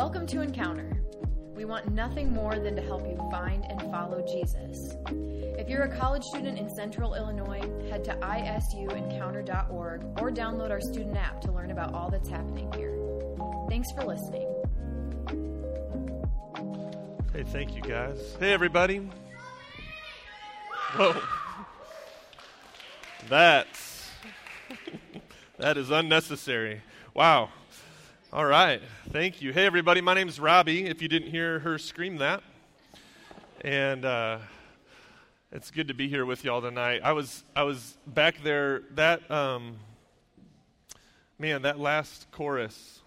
Welcome to Encounter. We want nothing more than to help you find and follow Jesus. If you're a college student in central Illinois, head to isuencounter.org or download our student app to learn about all that's happening here. Thanks for listening. Hey, thank you guys. Hey, everybody. Whoa. That's that is unnecessary. Wow. All right. Thank you. Hey, everybody. My name's Robbie. If you didn't hear her scream that, and uh, it's good to be here with y'all tonight. I was I was back there. That um, man, that last chorus.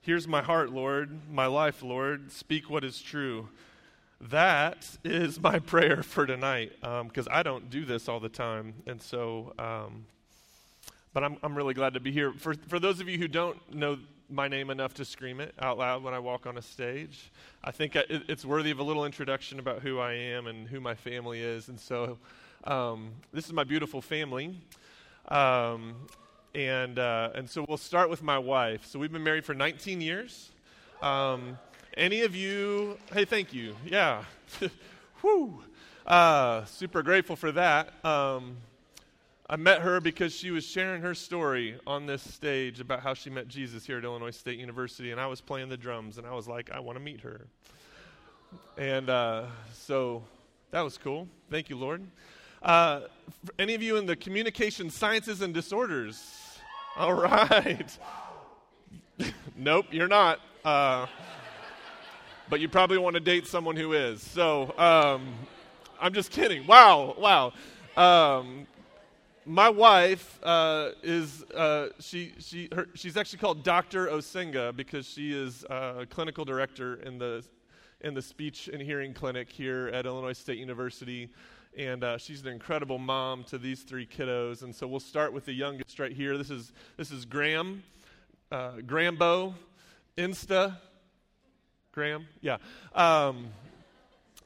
Here's my heart, Lord, my life, Lord. Speak what is true. That is my prayer for tonight because um, I don't do this all the time, and so. Um, but I'm, I'm really glad to be here. For, for those of you who don't know my name enough to scream it out loud when I walk on a stage, I think it, it's worthy of a little introduction about who I am and who my family is. And so, um, this is my beautiful family. Um, and, uh, and so, we'll start with my wife. So, we've been married for 19 years. Um, any of you, hey, thank you. Yeah. Whew. Uh, super grateful for that. Um, I met her because she was sharing her story on this stage about how she met Jesus here at Illinois State University, and I was playing the drums, and I was like, I want to meet her. And uh, so that was cool. Thank you, Lord. Uh, any of you in the communication sciences and disorders? All right. nope, you're not. Uh, but you probably want to date someone who is. So um, I'm just kidding. Wow, wow. Um, my wife uh, is uh, she she her, she's actually called Dr. Osenga because she is uh, a clinical director in the in the speech and hearing clinic here at Illinois State University, and uh, she's an incredible mom to these three kiddos. And so we'll start with the youngest right here. This is this is Graham, uh, Grambo, Insta, Graham, yeah. Um,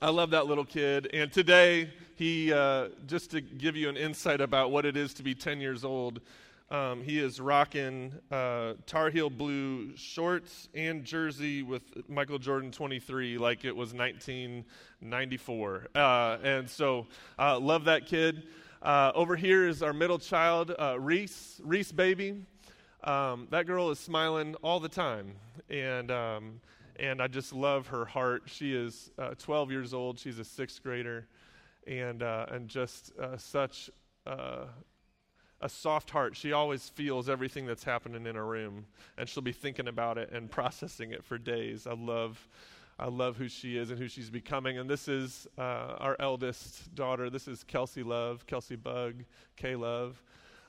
I love that little kid, and today he, uh, just to give you an insight about what it is to be 10 years old, um, he is rocking uh, Tar Heel blue shorts and jersey with Michael Jordan 23 like it was 1994. Uh, and so, uh, love that kid. Uh, over here is our middle child, uh, Reese, Reese baby. Um, that girl is smiling all the time. And, um, and I just love her heart. She is uh, 12 years old, she's a sixth grader and, uh, and just uh, such uh, a soft heart. She always feels everything that's happening in her room, and she'll be thinking about it and processing it for days. I love. I love who she is and who she's becoming. And this is uh, our eldest daughter. This is Kelsey Love, Kelsey Bug, K Love.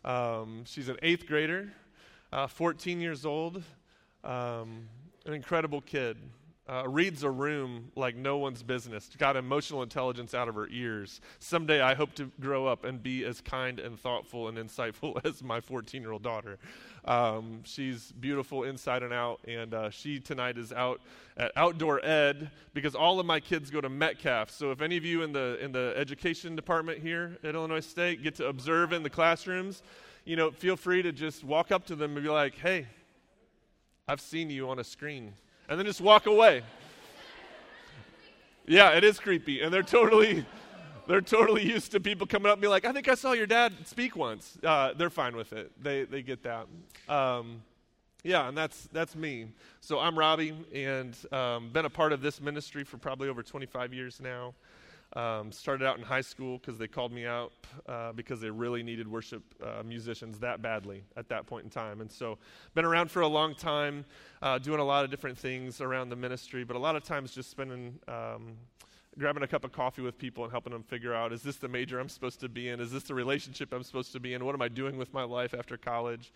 Um, she's an eighth grader, uh, 14 years old, um, an incredible kid uh, reads a room like no one's business, got emotional intelligence out of her ears. Someday I hope to grow up and be as kind and thoughtful and insightful as my 14 year old daughter. Um, she's beautiful inside and out, and uh, she tonight is out at Outdoor Ed because all of my kids go to Metcalf. So if any of you in the, in the education department here at Illinois State get to observe in the classrooms, you know, feel free to just walk up to them and be like, hey, I've seen you on a screen and then just walk away. Yeah, it is creepy, and they're totally, they're totally used to people coming up and be like, "I think I saw your dad speak once." Uh, they're fine with it. They they get that. Um, yeah, and that's that's me. So I'm Robbie, and um, been a part of this ministry for probably over 25 years now. Um, started out in high school because they called me out uh, because they really needed worship uh, musicians that badly at that point in time. And so, been around for a long time, uh, doing a lot of different things around the ministry, but a lot of times just spending. Um, grabbing a cup of coffee with people and helping them figure out is this the major I'm supposed to be in? Is this the relationship I'm supposed to be in? What am I doing with my life after college?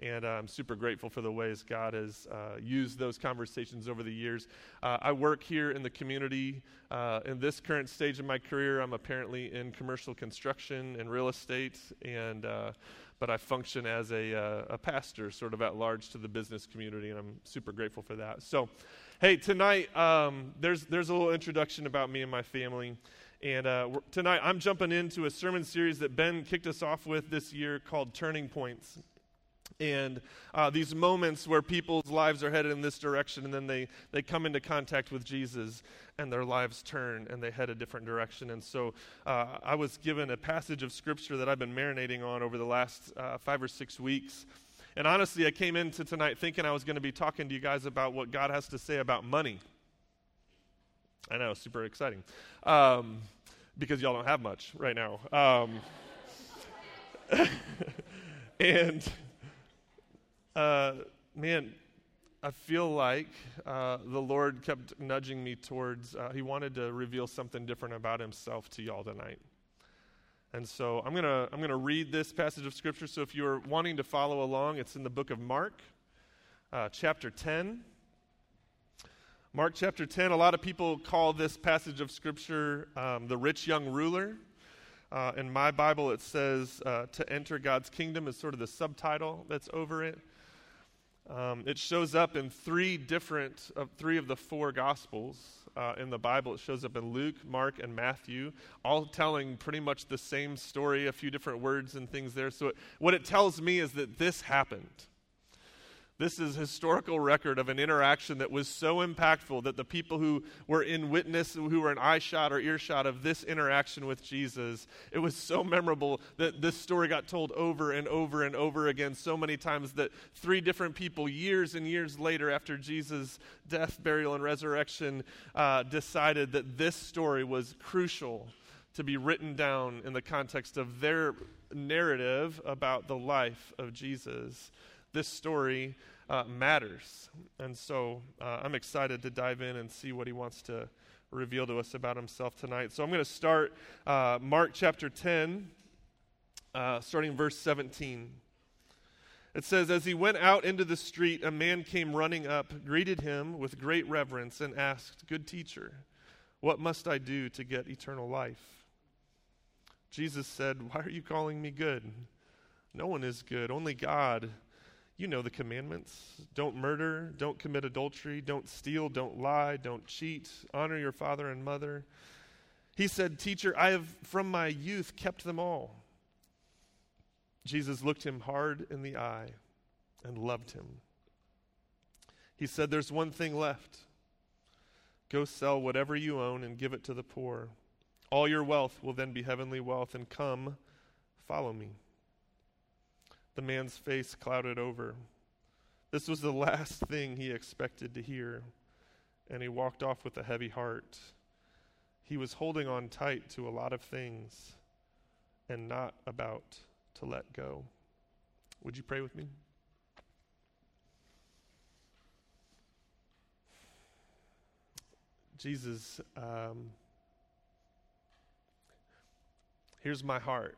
And uh, I'm super grateful for the ways God has uh, used those conversations over the years. Uh, I work here in the community. Uh, in this current stage of my career, I'm apparently in commercial construction and real estate, and uh, but I function as a, uh, a pastor, sort of at large to the business community, and I'm super grateful for that. So, hey, tonight um, there's there's a little introduction about me and my family. And uh, tonight, I'm jumping into a sermon series that Ben kicked us off with this year called Turning Points. And uh, these moments where people's lives are headed in this direction and then they, they come into contact with jesus and their lives turn and they head a different direction. And so uh, i was given a passage of scripture that i've been marinating on over the last uh, five or six weeks. And honestly i came into tonight thinking i was going to be talking to you guys about what god has to say about money. I know super exciting. Um, because y'all don't have much right now. Um, and uh, man, I feel like uh, the Lord kept nudging me towards, uh, He wanted to reveal something different about Himself to y'all tonight. And so I'm going to I'm gonna read this passage of Scripture. So if you're wanting to follow along, it's in the book of Mark, uh, chapter 10. Mark chapter 10, a lot of people call this passage of Scripture um, the rich young ruler. Uh, in my Bible, it says uh, to enter God's kingdom is sort of the subtitle that's over it. Um, it shows up in three different, uh, three of the four Gospels uh, in the Bible. It shows up in Luke, Mark, and Matthew, all telling pretty much the same story, a few different words and things there. So, it, what it tells me is that this happened. This is historical record of an interaction that was so impactful that the people who were in witness, who were in eye shot or earshot of this interaction with Jesus, it was so memorable that this story got told over and over and over again so many times that three different people, years and years later, after Jesus' death, burial, and resurrection, uh, decided that this story was crucial to be written down in the context of their narrative about the life of Jesus this story uh, matters. And so uh, I'm excited to dive in and see what he wants to reveal to us about himself tonight. So I'm going to start uh, Mark chapter 10, uh, starting verse 17. It says, As he went out into the street, a man came running up, greeted him with great reverence, and asked, Good teacher, what must I do to get eternal life? Jesus said, Why are you calling me good? No one is good, only God. You know the commandments don't murder, don't commit adultery, don't steal, don't lie, don't cheat, honor your father and mother. He said, Teacher, I have from my youth kept them all. Jesus looked him hard in the eye and loved him. He said, There's one thing left. Go sell whatever you own and give it to the poor. All your wealth will then be heavenly wealth, and come, follow me. The man's face clouded over. This was the last thing he expected to hear, and he walked off with a heavy heart. He was holding on tight to a lot of things and not about to let go. Would you pray with me? Jesus, um, here's my heart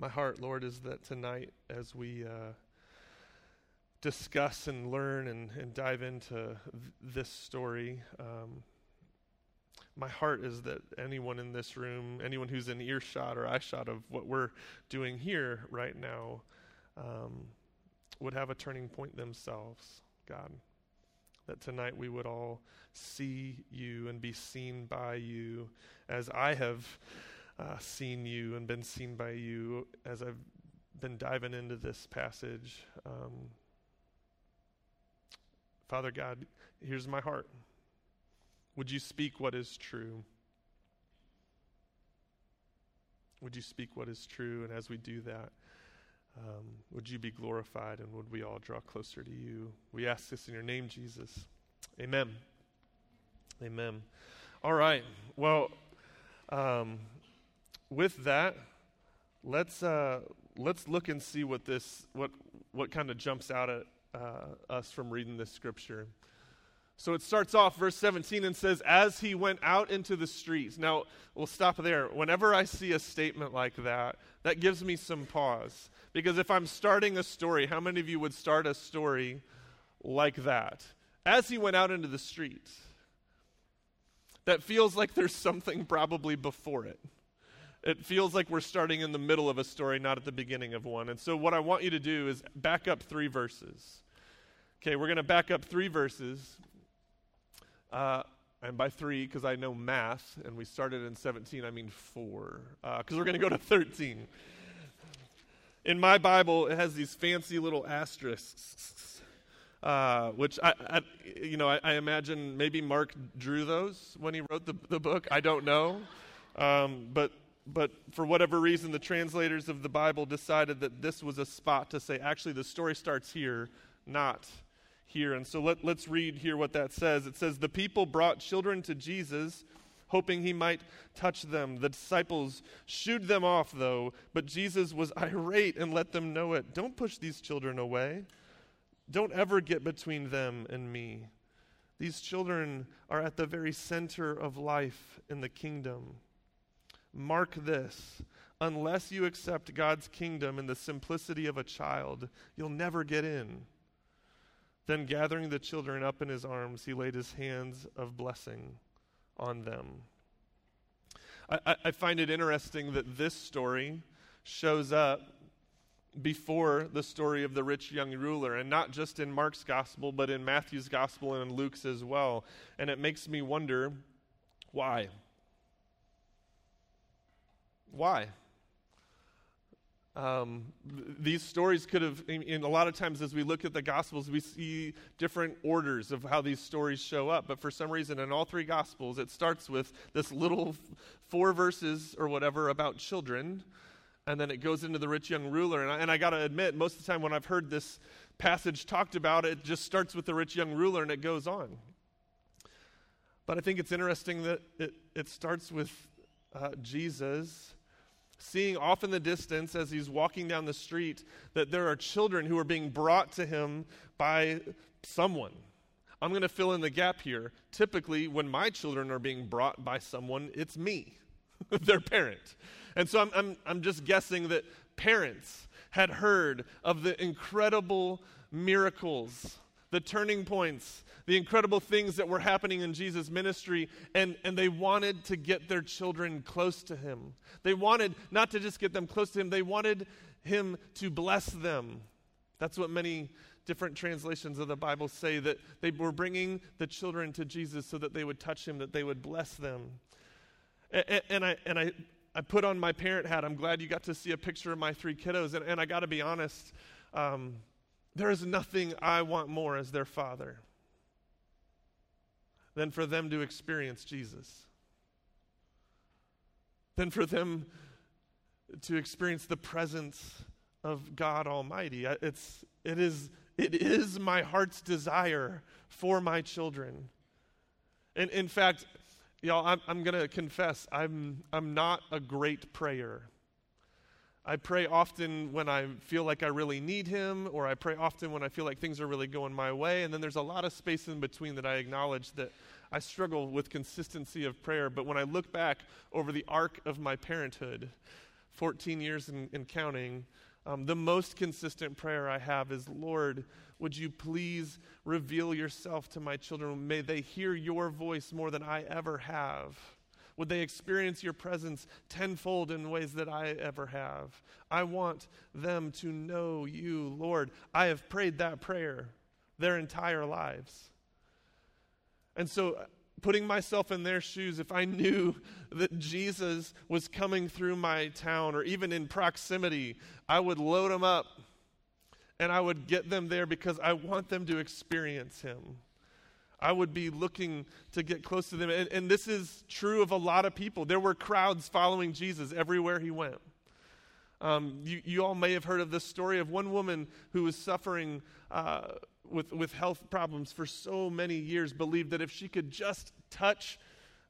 my heart, Lord, is that tonight, as we uh, discuss and learn and, and dive into th- this story, um, my heart is that anyone in this room, anyone who's in earshot or eyeshot of what we're doing here right now, um, would have a turning point themselves, God. That tonight we would all see you and be seen by you as I have uh, seen you and been seen by you as I've been diving into this passage. Um, Father God, here's my heart. Would you speak what is true? Would you speak what is true? And as we do that, um, would you be glorified and would we all draw closer to you? We ask this in your name, Jesus. Amen. Amen. All right. Well, um, with that, let's uh, let's look and see what this what what kind of jumps out at uh, us from reading this scripture. So it starts off, verse 17, and says, As he went out into the streets. Now, we'll stop there. Whenever I see a statement like that, that gives me some pause. Because if I'm starting a story, how many of you would start a story like that? As he went out into the streets. That feels like there's something probably before it it feels like we're starting in the middle of a story, not at the beginning of one. And so, what I want you to do is back up three verses. Okay, we're going to back up three verses. Uh, and by three, because I know math, and we started in 17, I mean four, because uh, we're going to go to 13. In my Bible, it has these fancy little asterisks, uh, which I, I, you know, I, I, imagine maybe Mark drew those when he wrote the, the book. I don't know, um, but but for whatever reason, the translators of the Bible decided that this was a spot to say, actually, the story starts here, not here. And so let, let's read here what that says. It says, The people brought children to Jesus, hoping he might touch them. The disciples shooed them off, though, but Jesus was irate and let them know it. Don't push these children away. Don't ever get between them and me. These children are at the very center of life in the kingdom. Mark this unless you accept God's kingdom in the simplicity of a child, you'll never get in. Then, gathering the children up in his arms, he laid his hands of blessing on them. I, I, find it interesting that this story shows up before the story of the rich young ruler, and not just in Mark's gospel, but in Matthew's gospel and in Luke's as well. And it makes me wonder why. Why? Um, these stories could have, in, in, a lot of times as we look at the Gospels, we see different orders of how these stories show up. But for some reason, in all three Gospels, it starts with this little four verses or whatever about children, and then it goes into the rich young ruler. And I, and I got to admit, most of the time when I've heard this passage talked about, it just starts with the rich young ruler and it goes on. But I think it's interesting that it, it starts with uh, Jesus seeing off in the distance as he's walking down the street that there are children who are being brought to him by someone. I'm going to fill in the gap here. Typically, when my children are being brought by someone, it's me, their parent. And so I'm, I'm, I'm just guessing that parents had heard of the incredible miracles, the turning points the incredible things that were happening in Jesus' ministry, and, and they wanted to get their children close to him. They wanted not to just get them close to him, they wanted him to bless them. That's what many different translations of the Bible say that they were bringing the children to Jesus so that they would touch him, that they would bless them. And, and I, and I, I put on my parent hat. I'm glad you got to see a picture of my three kiddos. And, and I got to be honest, um, there is nothing I want more as their father than for them to experience Jesus, than for them to experience the presence of God Almighty. It's, it, is, it is my heart's desire for my children. And in fact, y'all, I'm, I'm going to confess, I'm, I'm not a great prayer. I pray often when I feel like I really need Him, or I pray often when I feel like things are really going my way. And then there's a lot of space in between that I acknowledge that I struggle with consistency of prayer. But when I look back over the arc of my parenthood, 14 years and, counting, um, the most consistent prayer I have is Lord, would you please reveal yourself to my children? May they hear your voice more than I ever have. Would they experience your presence tenfold in ways that I ever have? I want them to know you, Lord. I have prayed that prayer their entire lives. And so, uh, putting myself in their shoes, if I knew that Jesus was coming through my town or even in proximity, I would load them up and I would get them there because I want them to experience him. I would be looking to get close to them. And, and, this is true of a lot of people. There were crowds following Jesus everywhere he went. Um, you, you, all may have heard of the story of one woman who was suffering uh, with, with health problems for so many years, believed that if she could just touch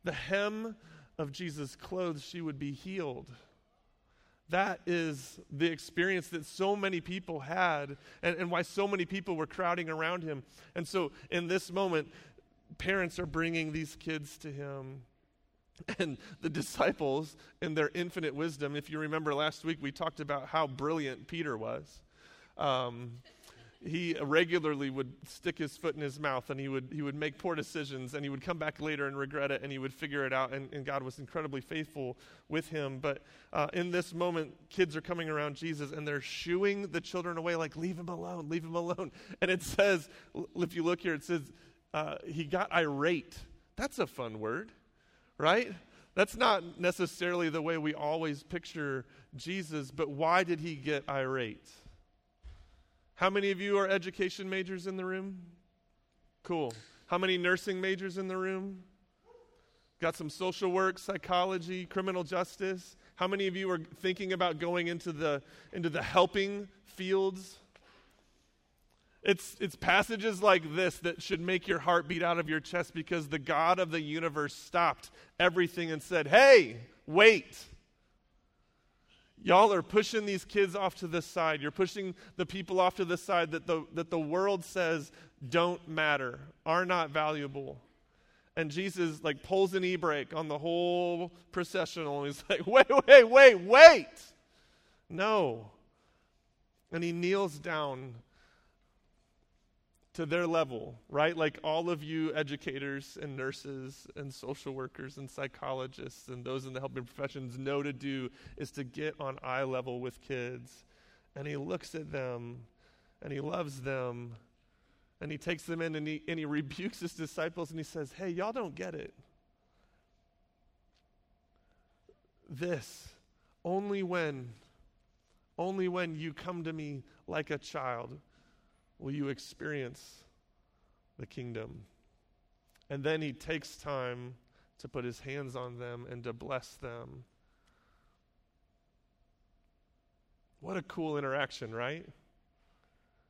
the hem of Jesus' clothes, she would be healed. That is the experience that so many people had, and, and why so many people were crowding around him. And so, in this moment, parents are bringing these kids to him. And the disciples, in their infinite wisdom, if you remember last week, we talked about how brilliant Peter was. Um, he regularly would stick his foot in his mouth and he would, he would make poor decisions and he would come back later and regret it and he would figure it out. And, and God was incredibly faithful with him. But uh, in this moment, kids are coming around Jesus and they're shooing the children away, like, leave him alone, leave him alone. And it says, if you look here, it says, uh, he got irate. That's a fun word, right? That's not necessarily the way we always picture Jesus, but why did he get irate? How many of you are education majors in the room? Cool. How many nursing majors in the room? Got some social work, psychology, criminal justice. How many of you are thinking about going into the into the helping fields? It's, it's passages like this that should make your heart beat out of your chest because the God of the universe stopped everything and said, Hey, wait. Y'all are pushing these kids off to the side. You're pushing the people off to the side that the, that the world says don't matter, are not valuable. And Jesus like pulls an e-brake on the whole processional he's like, wait, wait, wait, wait. No. And he kneels down to their level, right? Like all of you educators and nurses and social workers and psychologists and those in the helping professions know to do is to get on eye level with kids. And he looks at them and he loves them and he takes them in and he, and he rebukes his disciples and he says, Hey, y'all don't get it. This, only when, only when you come to me like a child will you experience the kingdom. And then he takes time to put his hands on them and to bless them. What a cool interaction, right?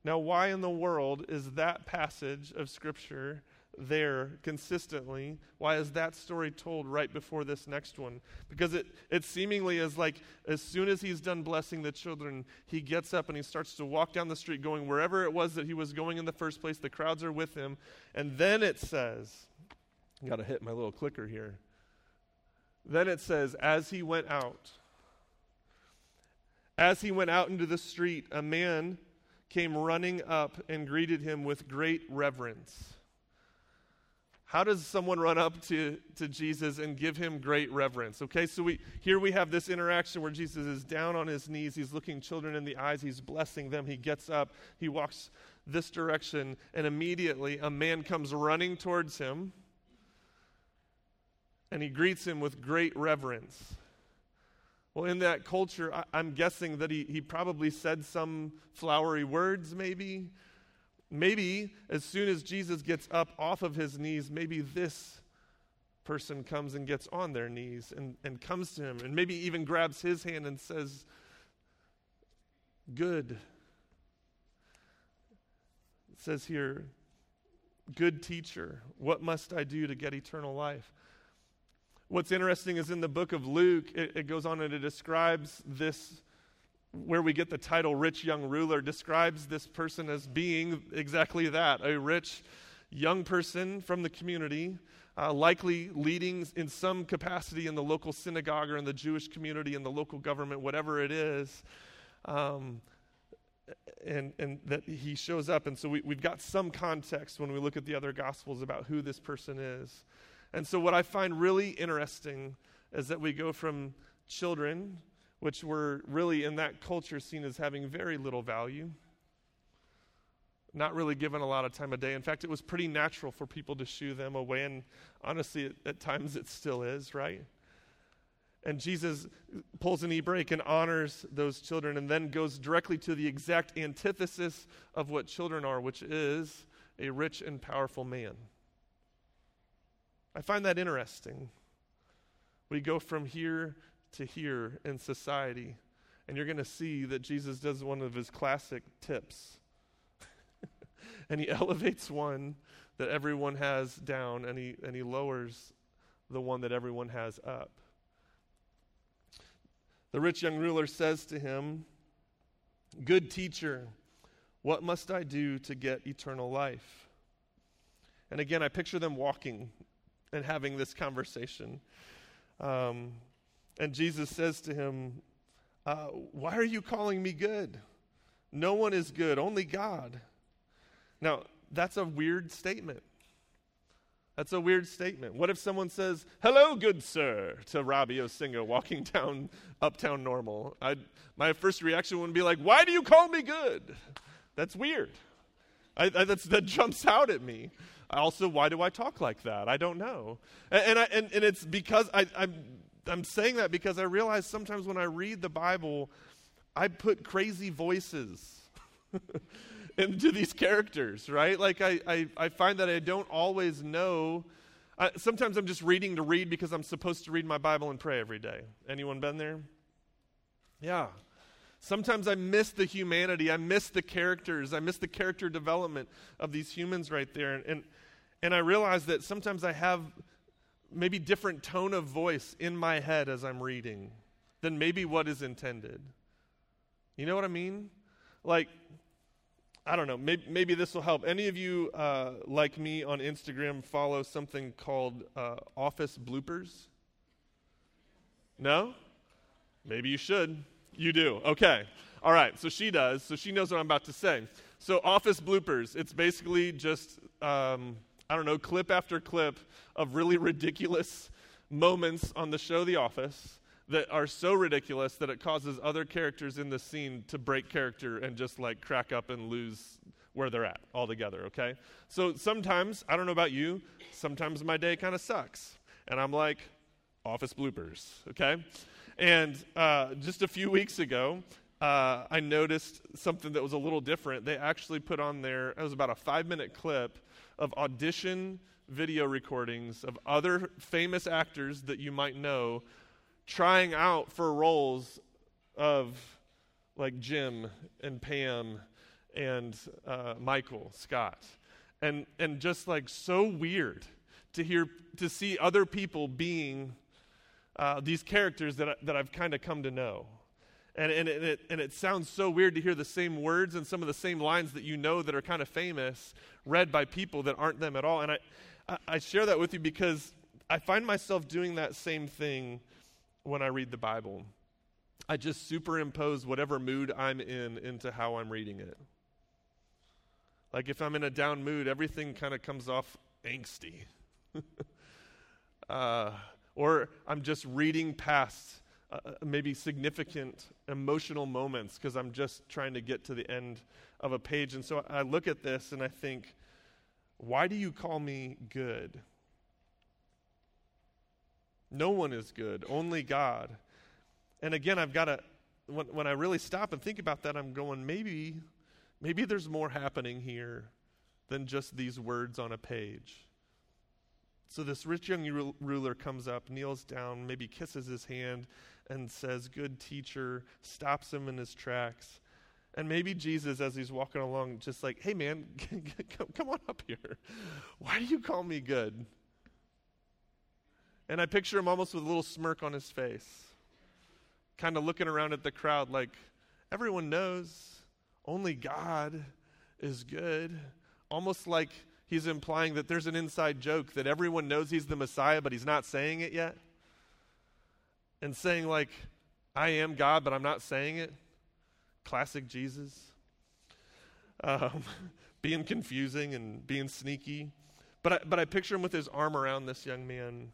Now, why in the world is that passage of Scripture there consistently? Why is that story told right before this next one? Because it, it seemingly is like as soon as he's done blessing the children, he gets up and he starts to walk down the street going wherever it was that he was going in the first place. The crowds are with him. And then it says, got to hit my little clicker here. Then it says, as he went out, as he went out into the street, a man came running up and greeted him with great reverence. How does someone run up to, to Jesus and give him great reverence? Okay, so we, here we have this interaction where Jesus is down on his knees. He's looking children in the eyes. He's blessing them. He gets up. He walks this direction, and immediately a man comes running towards him and he greets him with great reverence. Well, in that culture, I, am guessing that he, he probably said some flowery words, maybe. Maybe as soon as Jesus gets up off of his knees, maybe this person comes and gets on their knees and, and comes to him and maybe even grabs his hand and says, Good. It says here, Good teacher, what must I do to get eternal life? What's interesting is in the book of Luke, it, it, goes on and it describes this, where we get the title Rich Young Ruler, describes this person as being exactly that a rich young person from the community, uh, likely leading in some capacity in the local synagogue or in the Jewish community, in the local government, whatever it is. Um, and, and that he shows up. And so we, we've got some context when we look at the other gospels about who this person is. And so, what I find really interesting is that we go from children, which were really in that culture seen as having very little value, not really given a lot of time of day. In fact, it was pretty natural for people to shoo them away, and honestly, at, at times it still is, right? And Jesus pulls an e brake and honors those children, and then goes directly to the exact antithesis of what children are, which is a rich and powerful man. I find that interesting. We go from here to hear in society, and you're going to see that Jesus does one of his classic tips. and he elevates one that everyone has down, and he, and he lowers the one that everyone has up. The rich young ruler says to him, Good teacher, what must I do to get eternal life? And again, I picture them walking and having this conversation. Um, and Jesus says to him, uh, Why are you calling me good? No one is good, only God. Now, that's a weird statement. That's a weird statement. What if someone says, Hello, good sir, to Robbie Osenga walking down uptown normal? I'd, my first reaction would be like, Why do you call me good? That's weird. I, I, that jumps out at me. Also, why do I talk like that? I don't know. And, and, I, and, and it's because I, I'm, I'm saying that because I realize sometimes when I read the Bible, I put crazy voices into these characters, right? Like, I, I, I find that I don't always know. I, sometimes I'm just reading to read because I'm supposed to read my Bible and pray every day. Anyone been there? Yeah. Sometimes I miss the humanity. I miss the characters. I miss the character development of these humans right there. And, and, and I realize that sometimes I have maybe different tone of voice in my head as I'm reading than maybe what is intended. You know what I mean? Like, I don't know, maybe, maybe this will help. Any of you, uh, like me on Instagram, follow something called uh, Office Bloopers? No? Maybe you should. You do. Okay. All right. So she does. So she knows what I'm about to say. So, Office Bloopers, it's basically just, um, I don't know, clip after clip of really ridiculous moments on the show The Office that are so ridiculous that it causes other characters in the scene to break character and just like crack up and lose where they're at altogether, okay? So sometimes, I don't know about you, sometimes my day kind of sucks. And I'm like, office bloopers, okay? And uh, just a few weeks ago, uh, I noticed something that was a little different. They actually put on there, it was about a five minute clip of audition video recordings of other famous actors that you might know trying out for roles of like Jim and Pam and uh, Michael Scott. And, and just like so weird to hear, to see other people being uh, these characters that, that I've kind of come to know. And, and, and, it, and it sounds so weird to hear the same words and some of the same lines that you know that are kind of famous read by people that aren't them at all. And I, I, share that with you because I find myself doing that same thing when I read the Bible. I just superimpose whatever mood I'm in into how I'm reading it. Like if I'm in a down mood, everything kind of comes off angsty. uh, or I'm just reading past uh, uh maybe significant emotional moments because I'm just trying to get to the end of a page. And so I look at this and I think, why do you call me good? No one is good, only God. And again, I've got to, when, when I really stop and think about that, I'm going, maybe, maybe there's more happening here than just these words on a page. So this rich young ruler comes up, kneels down, maybe kisses his hand, and says, Good teacher, stops him in his tracks. And maybe Jesus, as he's walking along, just like, Hey man, come on up here. Why do you call me good? And I picture him almost with a little smirk on his face, kind of looking around at the crowd like, everyone knows only God is good. Almost like he's implying that there's an inside joke that everyone knows he's the Messiah, but he's not saying it yet. And saying, like, I am God, but I'm not saying it. Classic Jesus. Um, being confusing and being sneaky. But I, but I picture him with his arm around this young man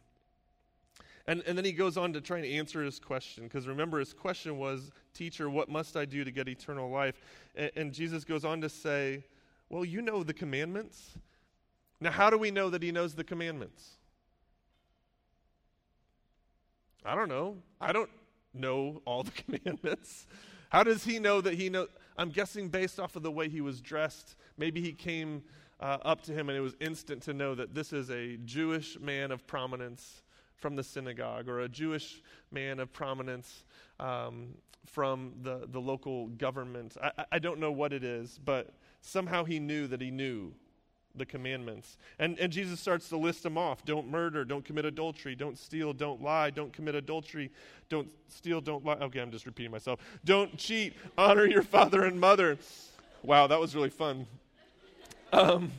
and, and then he goes on to try and answer his question, because remember, his question was, Teacher, what must I do to get eternal life? And, and Jesus goes on to say, Well, you know the commandments. Now, how do we know that he knows the commandments? I don't know. I don't know all the commandments. How does he know that he knows? I'm guessing based off of the way he was dressed. Maybe he came uh, up to him and it was instant to know that this is a Jewish man of prominence from the synagogue or a Jewish man of prominence um, from the, the local government. I, I don't know what it is, but somehow he knew that he knew the commandments. And, and Jesus starts to list them off don't murder, don't commit adultery, don't steal, don't lie, don't commit adultery, don't steal, don't lie. Okay, I'm just repeating myself. Don't cheat, honor your father and mother. Wow, that was really fun. Um,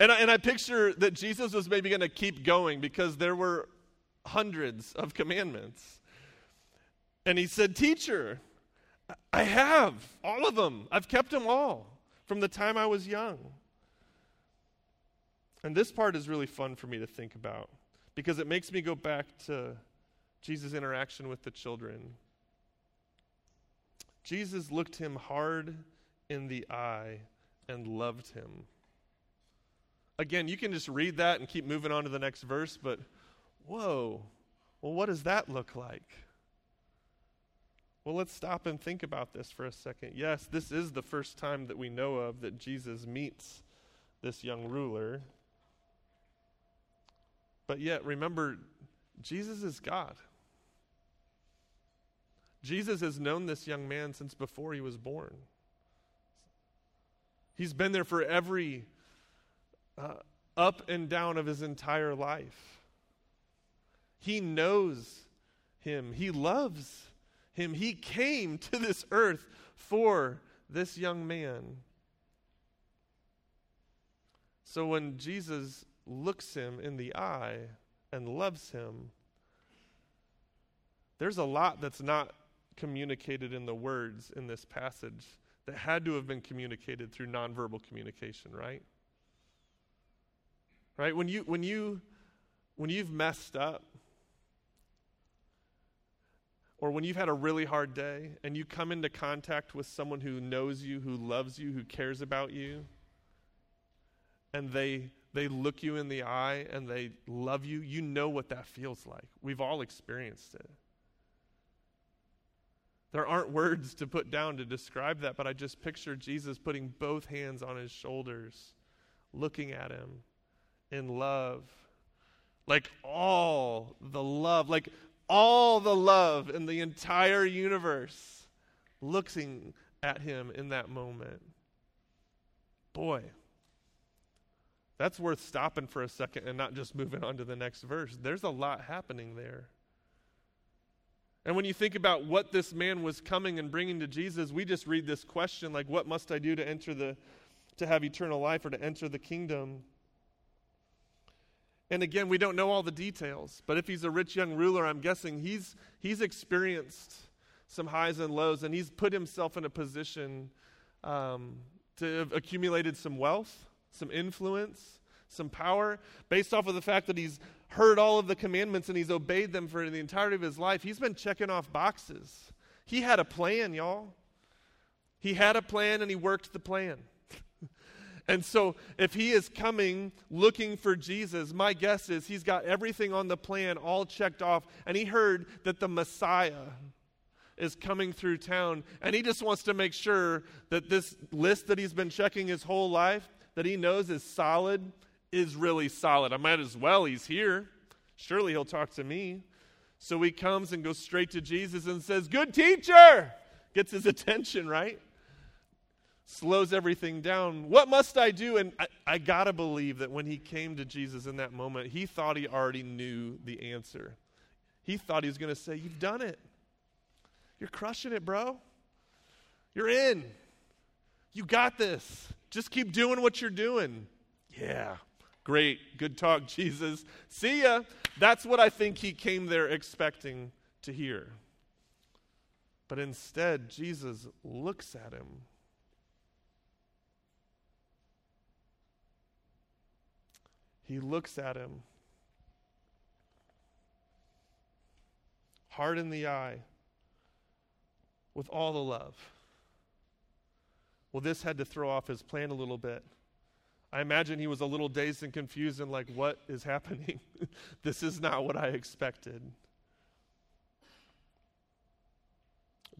and, I, and I picture that Jesus was maybe going to keep going because there were hundreds of commandments. And he said, Teacher, I have all of them. I've kept them all from the time I was young. And this part is really fun for me to think about because it makes me go back to Jesus' interaction with the children. Jesus looked him hard in the eye and loved him. again, you can just read that and keep moving on to the next verse, but whoa, well, what does that look like? Well, let's stop and think about this for a second. Yes, this is the first time that we know of that Jesus meets this young ruler. But yet, remember, Jesus is God. Jesus has known this young man since before he was born. He's been there for every uh, up and down of his entire life. He knows him, he loves him. He came to this earth for this young man. So when Jesus looks him in the eye and loves him, there's a lot that's not communicated in the words in this passage that had to have been communicated through nonverbal communication, right? Right? When you when you when you've messed up or when you've had a really hard day and you come into contact with someone who knows you, who loves you, who cares about you, and they they look you in the eye and they love you, you know what that feels like. We've all experienced it. There aren't words to put down to describe that, but I just picture Jesus putting both hands on his shoulders, looking at him in love. Like all the love, like all the love in the entire universe looking at him in that moment. Boy, that's worth stopping for a second and not just moving on to the next verse. There's a lot happening there. And when you think about what this man was coming and bringing to Jesus, we just read this question like, What must I do to enter the, to have eternal life or to enter the kingdom? And again, we don't know all the details, but if he's a rich young ruler, I'm guessing he's, he's experienced some highs and lows, and he's put himself in a position um, to have accumulated some wealth, some influence, some power, based off of the fact that he's heard all of the commandments and he's obeyed them for the entirety of his life. He's been checking off boxes. He had a plan, y'all. He had a plan and he worked the plan. and so, if he is coming looking for Jesus, my guess is he's got everything on the plan all checked off. And he heard that the Messiah is coming through town. And he just wants to make sure that this list that he's been checking his whole life, that he knows is solid is really solid. I might as well, he's here. Surely he'll talk to me. So he comes and goes straight to Jesus and says, Good teacher! Gets his attention, right? Slows everything down. What must I do? And I, I got to believe that when he came to Jesus in that moment, he thought he already knew the answer. He thought he was going to say, You've done it. You're crushing it, bro. You're in. You got this. Just keep doing what you're doing. Yeah, Great. Good talk, Jesus. See ya. That's what I think he came there expecting to hear. But instead, Jesus looks at him. He looks at him. Heart in the eye. With all the love. Well, this had to throw off his plan a little bit. I imagine he was a little dazed and confused and like, what is happening? this is not what I expected.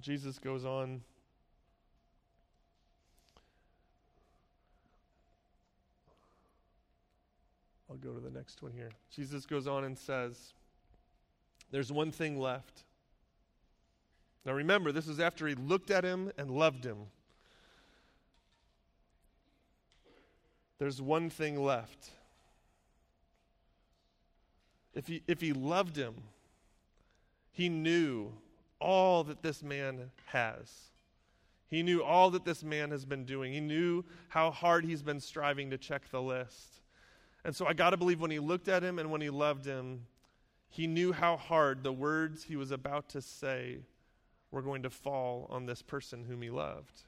Jesus goes on. I'll go to the next one here. Jesus goes on and says, There's one thing left. Now remember, this is after he looked at him and loved him. There's one thing left. If he, if he loved him, he knew all that this man has. He knew all that this man has been doing. He knew how hard he's been striving to check the list. And so I got to believe when he looked at him and when he loved him, he knew how hard the words he was about to say were going to fall on this person whom he loved.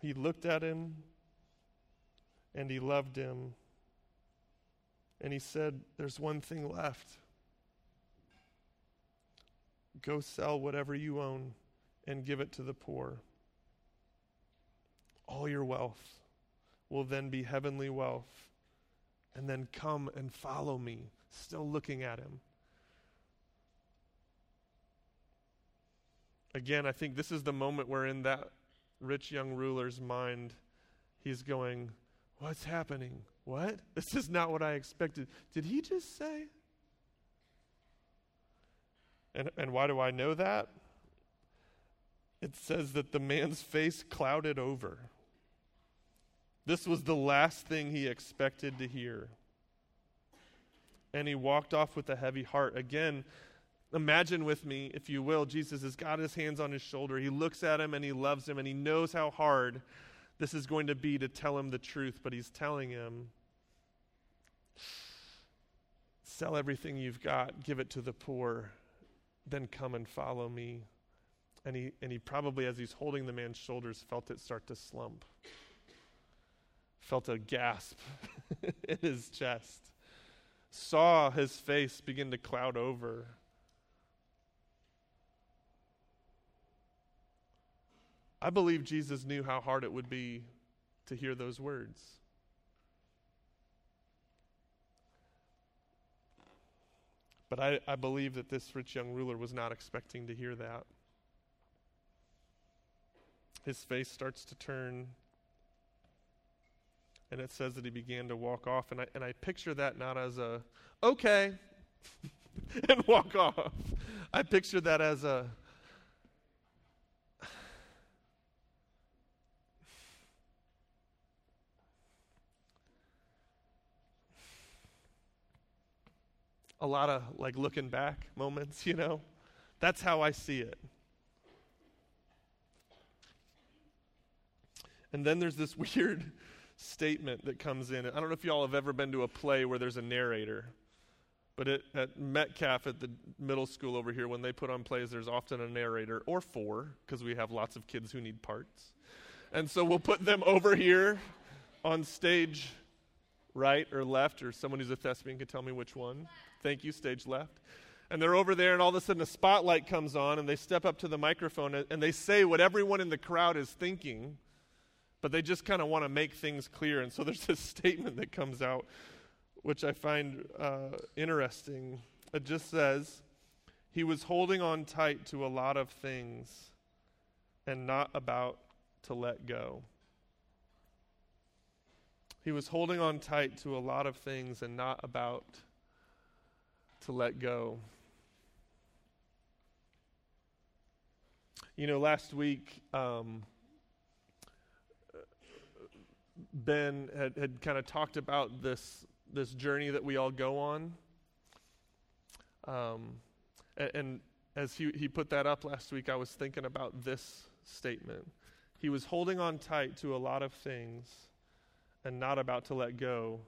He looked at him and he loved him. And he said, There's one thing left. Go sell whatever you own and give it to the poor. All your wealth will then be heavenly wealth. And then come and follow me, still looking at him. Again, I think this is the moment where, in that rich young ruler's mind, he's going, What's happening? What? This is not what I expected. Did he just say? And, and why do I know that? It says that the man's face clouded over. This was the last thing he expected to hear. And he walked off with a heavy heart. Again, imagine with me, if you will, Jesus has got his hands on his shoulder. He looks at him and he loves him and he knows how hard this is going to be to tell him the truth, but he's telling him sell everything you've got, give it to the poor, then come and follow me. And he, and he probably, as he's holding the man's shoulders, felt it start to slump, felt a gasp in his chest, saw his face begin to cloud over. I believe Jesus knew how hard it would be to hear those words. But I, I believe that this rich young ruler was not expecting to hear that. His face starts to turn, and it says that he began to walk off. And I, and I picture that not as a, okay, and walk off. I picture that as a, a lot of like looking back moments, you know? That's how I see it. And then there's this weird statement that comes in. I don't know if y'all have ever been to a play where there's a narrator, but it, at Metcalf at the middle school over here, when they put on plays, there's often a narrator, or four, because we have lots of kids who need parts. And so we'll put them over here on stage right or left, or someone who's a thespian can tell me which one. Thank you, stage left. And they're over there, and all of a sudden a spotlight comes on, and they step up to the microphone and they say what everyone in the crowd is thinking, but they just kind of want to make things clear. And so there's this statement that comes out, which I find uh, interesting. It just says, He was holding on tight to a lot of things and not about to let go. He was holding on tight to a lot of things and not about to let go. You know, last week, um, Ben had, had kind of talked about this, this journey that we all go on. Um, and, and as he, he put that up last week, I was thinking about this statement. He was holding on tight to a lot of things and not about to let go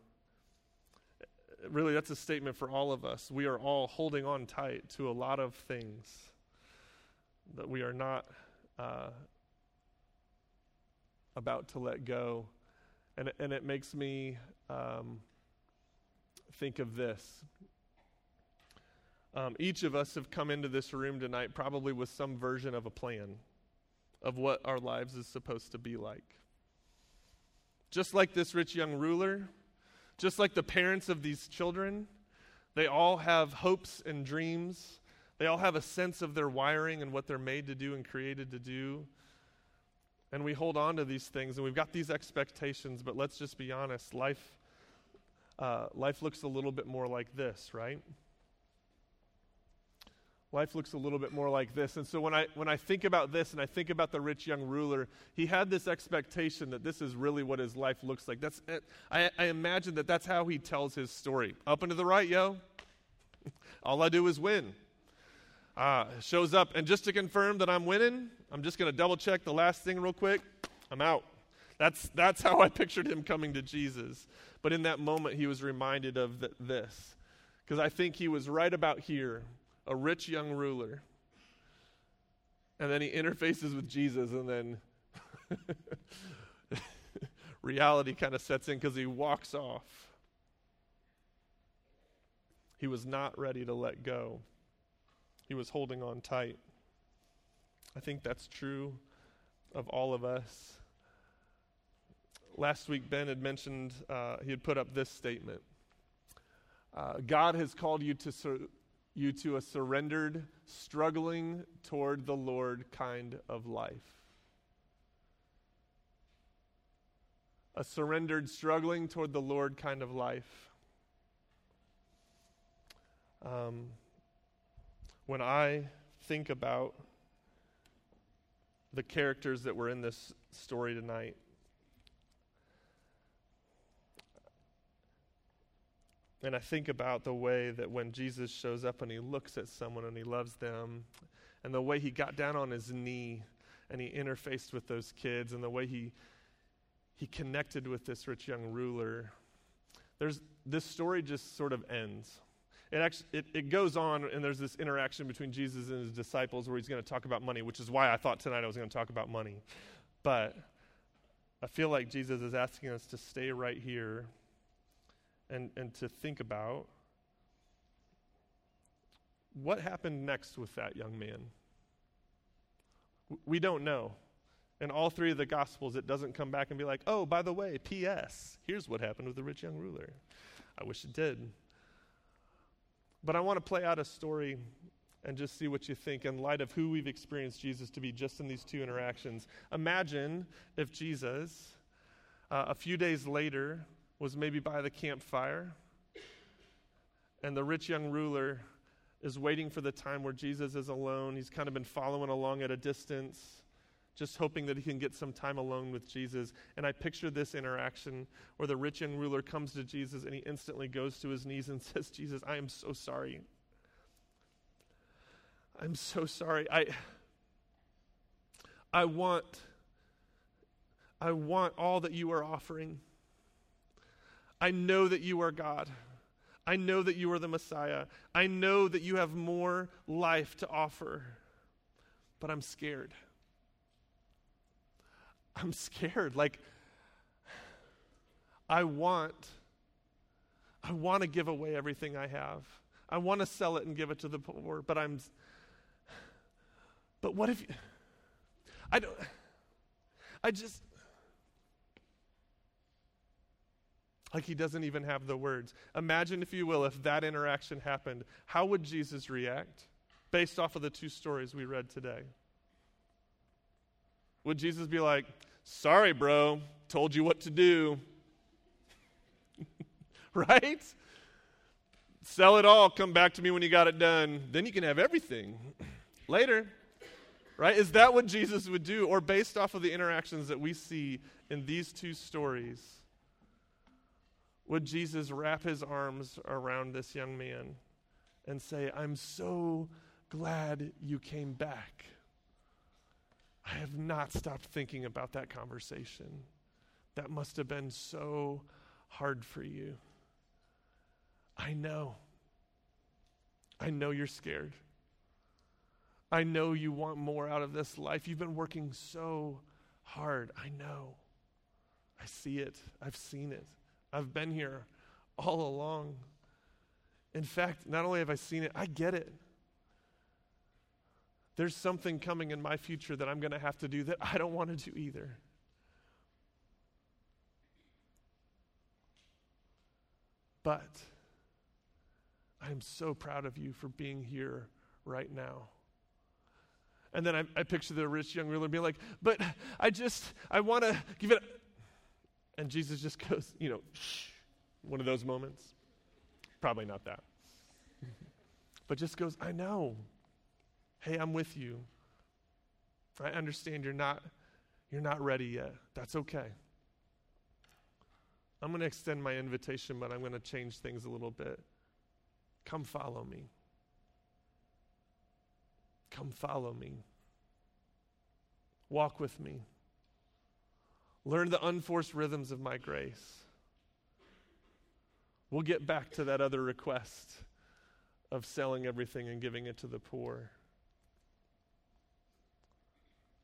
really, that's a statement for all of us. We are all holding on tight to a lot of things that we are not uh, about to let go. And, and it makes me um, think of this. Um, each of us have come into this room tonight probably with some version of a plan of what our lives is supposed to be like. Just like this rich young ruler, just like the parents of these children, they all have hopes and dreams. They all have a sense of their wiring and what they're made to do and created to do. And we hold on to these things and we've got these expectations, but let's just be honest life, uh, life looks a little bit more like this, right? Life looks a little bit more like this. And so when I, when I think about this and I think about the rich young ruler, he had this expectation that this is really what his life looks like. That's, I, I imagine that that's how he tells his story. Up and to the right, yo. All I do is win. Uh, shows up. And just to confirm that I'm winning, I'm just going to double check the last thing real quick. I'm out. That's, that's how I pictured him coming to Jesus. But in that moment, he was reminded of th- this. Because I think he was right about here a rich young ruler. And then he interfaces with Jesus, and then reality kind of sets in because he walks off. He was not ready to let go, he was holding on tight. I think that's true of all of us. last week Ben had mentioned, uh, he had put up this statement uh, God has called you to, sur- you to a surrendered, struggling toward the Lord kind of life. A surrendered, struggling toward the Lord kind of life. Um, when I think about the characters that were in this story tonight, And I think about the way that when Jesus shows up and he looks at someone and he loves them, and the way he got down on his knee and he interfaced with those kids, and the way he, he connected with this rich young ruler, there's, this story just sort of ends. It, actually, it, it goes on, and there's this interaction between Jesus and his disciples where he's going to talk about money, which is why I thought tonight I was going to talk about money. But I feel like Jesus is asking us to stay right here and, and to think about what happened next with that young man. We don't know. In all three of the Gospels, it doesn't come back and be like, oh, by the way, P.S., here's what happened with the rich young ruler. I wish it did. But I want to play out a story and just see what you think in light of who we've experienced Jesus to be just in these two interactions. Imagine if Jesus, uh, a few days later, was maybe by the campfire, and the rich young ruler is waiting for the time where Jesus is alone. He's kind of been following along at a distance, just hoping that he can get some time alone with Jesus. And I picture this interaction where the rich young ruler comes to Jesus and he instantly goes to his knees and says, Jesus, I am so sorry. I'm so sorry. I I want I want all that you are offering. I know that you are God. I know that you are the Messiah. I know that you have more life to offer, but I'm scared. I'm scared. Like, I want, I want to give away everything I have. I want to sell it and give it to the poor, but I'm, but what if, I don't, I just, Like he doesn't even have the words. Imagine, if you will, if that interaction happened, how would Jesus react based off of the two stories we read today? Would Jesus be like, Sorry, bro, told you what to do? right? Sell it all, come back to me when you got it done. Then you can have everything later. Right? Is that what Jesus would do? Or based off of the interactions that we see in these two stories? Would Jesus wrap his arms around this young man and say, I'm so glad you came back. I have not stopped thinking about that conversation. That must have been so hard for you. I know. I know you're scared. I know you want more out of this life. You've been working so hard. I know. I see it. I've seen it. I've been here all along. In fact, not only have I seen it, I get it. There's something coming in my future that I'm going to have to do that I don't want to do either. But I am so proud of you for being here right now. And then I, I picture the rich young ruler being like, but I just, I want to give it. And Jesus just goes, you know, shh, one of those moments. Probably not that. but just goes, I know. Hey, I'm with you. I understand you're not you're not ready yet. That's okay. I'm going to extend my invitation, but I'm going to change things a little bit. Come follow me. Come follow me. Walk with me. Learn the unforced rhythms of my grace. We'll get back to that other request of selling everything and giving it to the poor.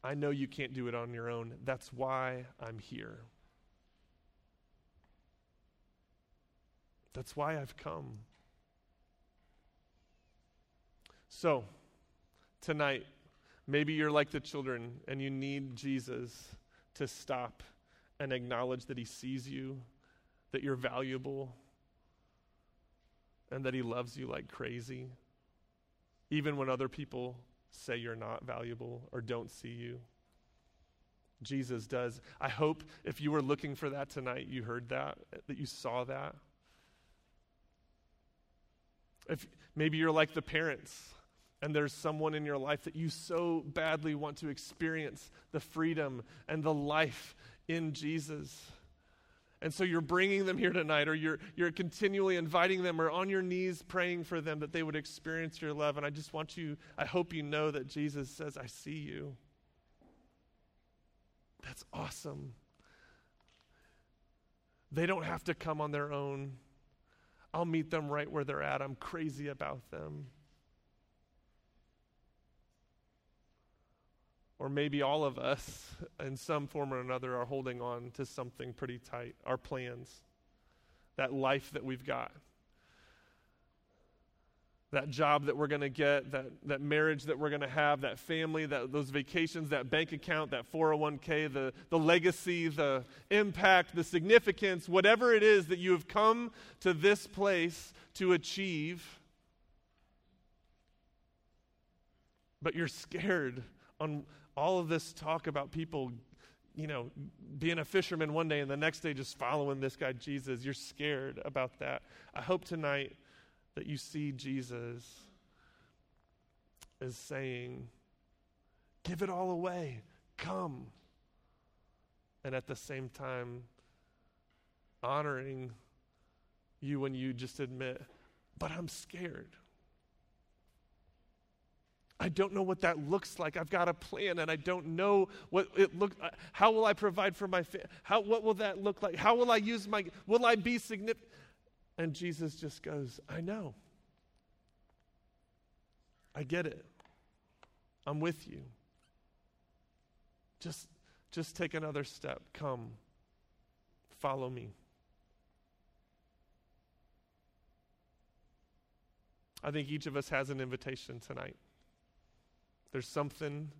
I know you can't do it on your own. That's why I'm here. That's why I've come. So, tonight, maybe you're like the children and you need Jesus to stop and acknowledge that He sees you, that you're valuable, and that He loves you like crazy, even when other people say you're not valuable or don't see you. Jesus does. I hope if you were looking for that tonight, you heard that, that you saw that. If maybe you're like the parents and there's someone in your life that you so badly want to experience the freedom and the life in Jesus. And so you're bringing them here tonight, or you're, you're continually inviting them, or on your knees praying for them that they would experience your love. And I just want you, I hope you know that Jesus says, I see you. That's awesome. They don't have to come on their own. I'll meet them right where they're at. I'm crazy about them. Or maybe all of us, in some form or another, are holding on to something pretty tight our plans, that life that we've got that job that we're going to get, that, that marriage that we're going to have, that family, that, those vacations, that bank account, that 401k, the, the legacy, the impact, the significance, whatever it is that you have come to this place to achieve. But you're scared on all of this talk about people, you know, being a fisherman one day and the next day just following this guy Jesus. You're scared about that. I hope tonight that you see Jesus as saying, Give it all away, come. And at the same time, honoring you when you just admit, But I'm scared. I don't know what that looks like. I've got a plan and I don't know what it look uh, how will I provide for my family? How what will that look like? How will I use my will I be significant? And Jesus just goes, I know. I get it. I'm with you. Just, just take another step. Come. Follow me. I think each of us has an invitation tonight. There's something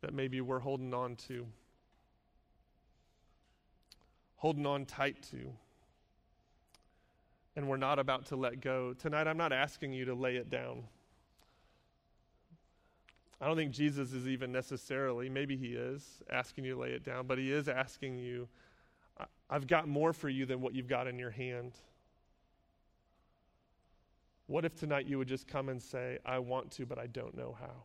that maybe we're holding on to, holding on tight to and we're not about to let go. Tonight, I'm not asking you to lay it down. I don't think Jesus is even necessarily, maybe he is, asking you to lay it down, but he is asking you, I've got more for you than what you've got in your hand. What if tonight you would just come and say, I want to, but I don't know how?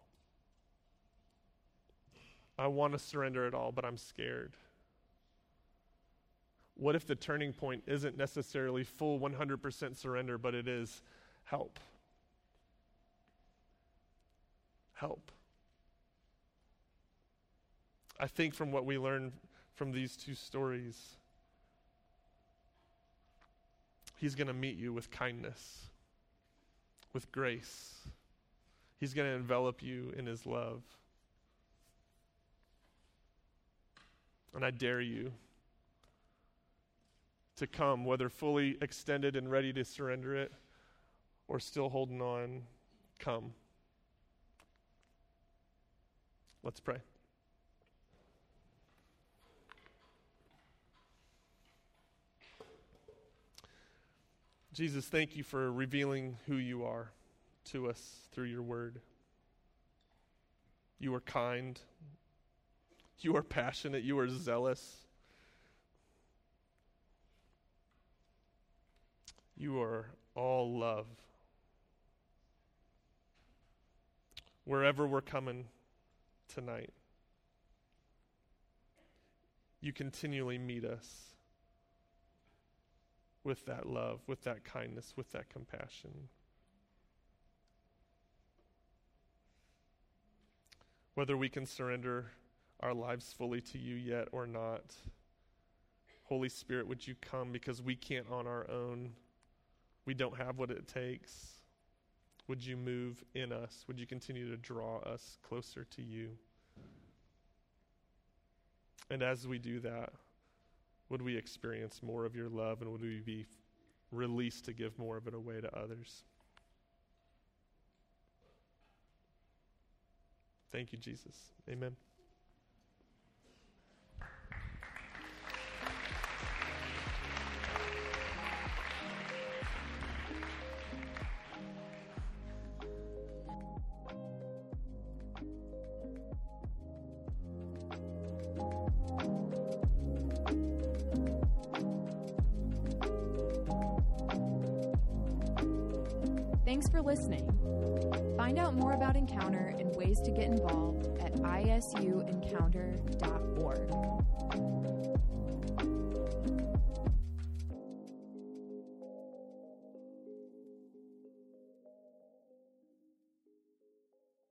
I want to surrender it all, but I'm scared. What if the turning point isn't necessarily full 100% surrender, but it is help? Help. I think from what we learn from these two stories, He's going to meet you with kindness, with grace. He's going to envelop you in His love. And I dare you to come, whether fully extended and ready to surrender it or still holding on, come. Let's pray. Jesus, thank you for revealing who you are to us through your word. You are kind. You are passionate. You are zealous. You are all love. Wherever we're coming tonight, you continually meet us with that love, with that kindness, with that compassion. Whether we can surrender our lives fully to you yet or not, Holy Spirit, would you come because we can't on our own we don't have what it takes. Would you move in us? Would you continue to draw us closer to you? And as we do that, would we experience more of your love and would we be released to give more of it away to others? Thank you, Jesus. Amen. Listening. Find out more about Encounter and ways to get involved at isuencounter.org.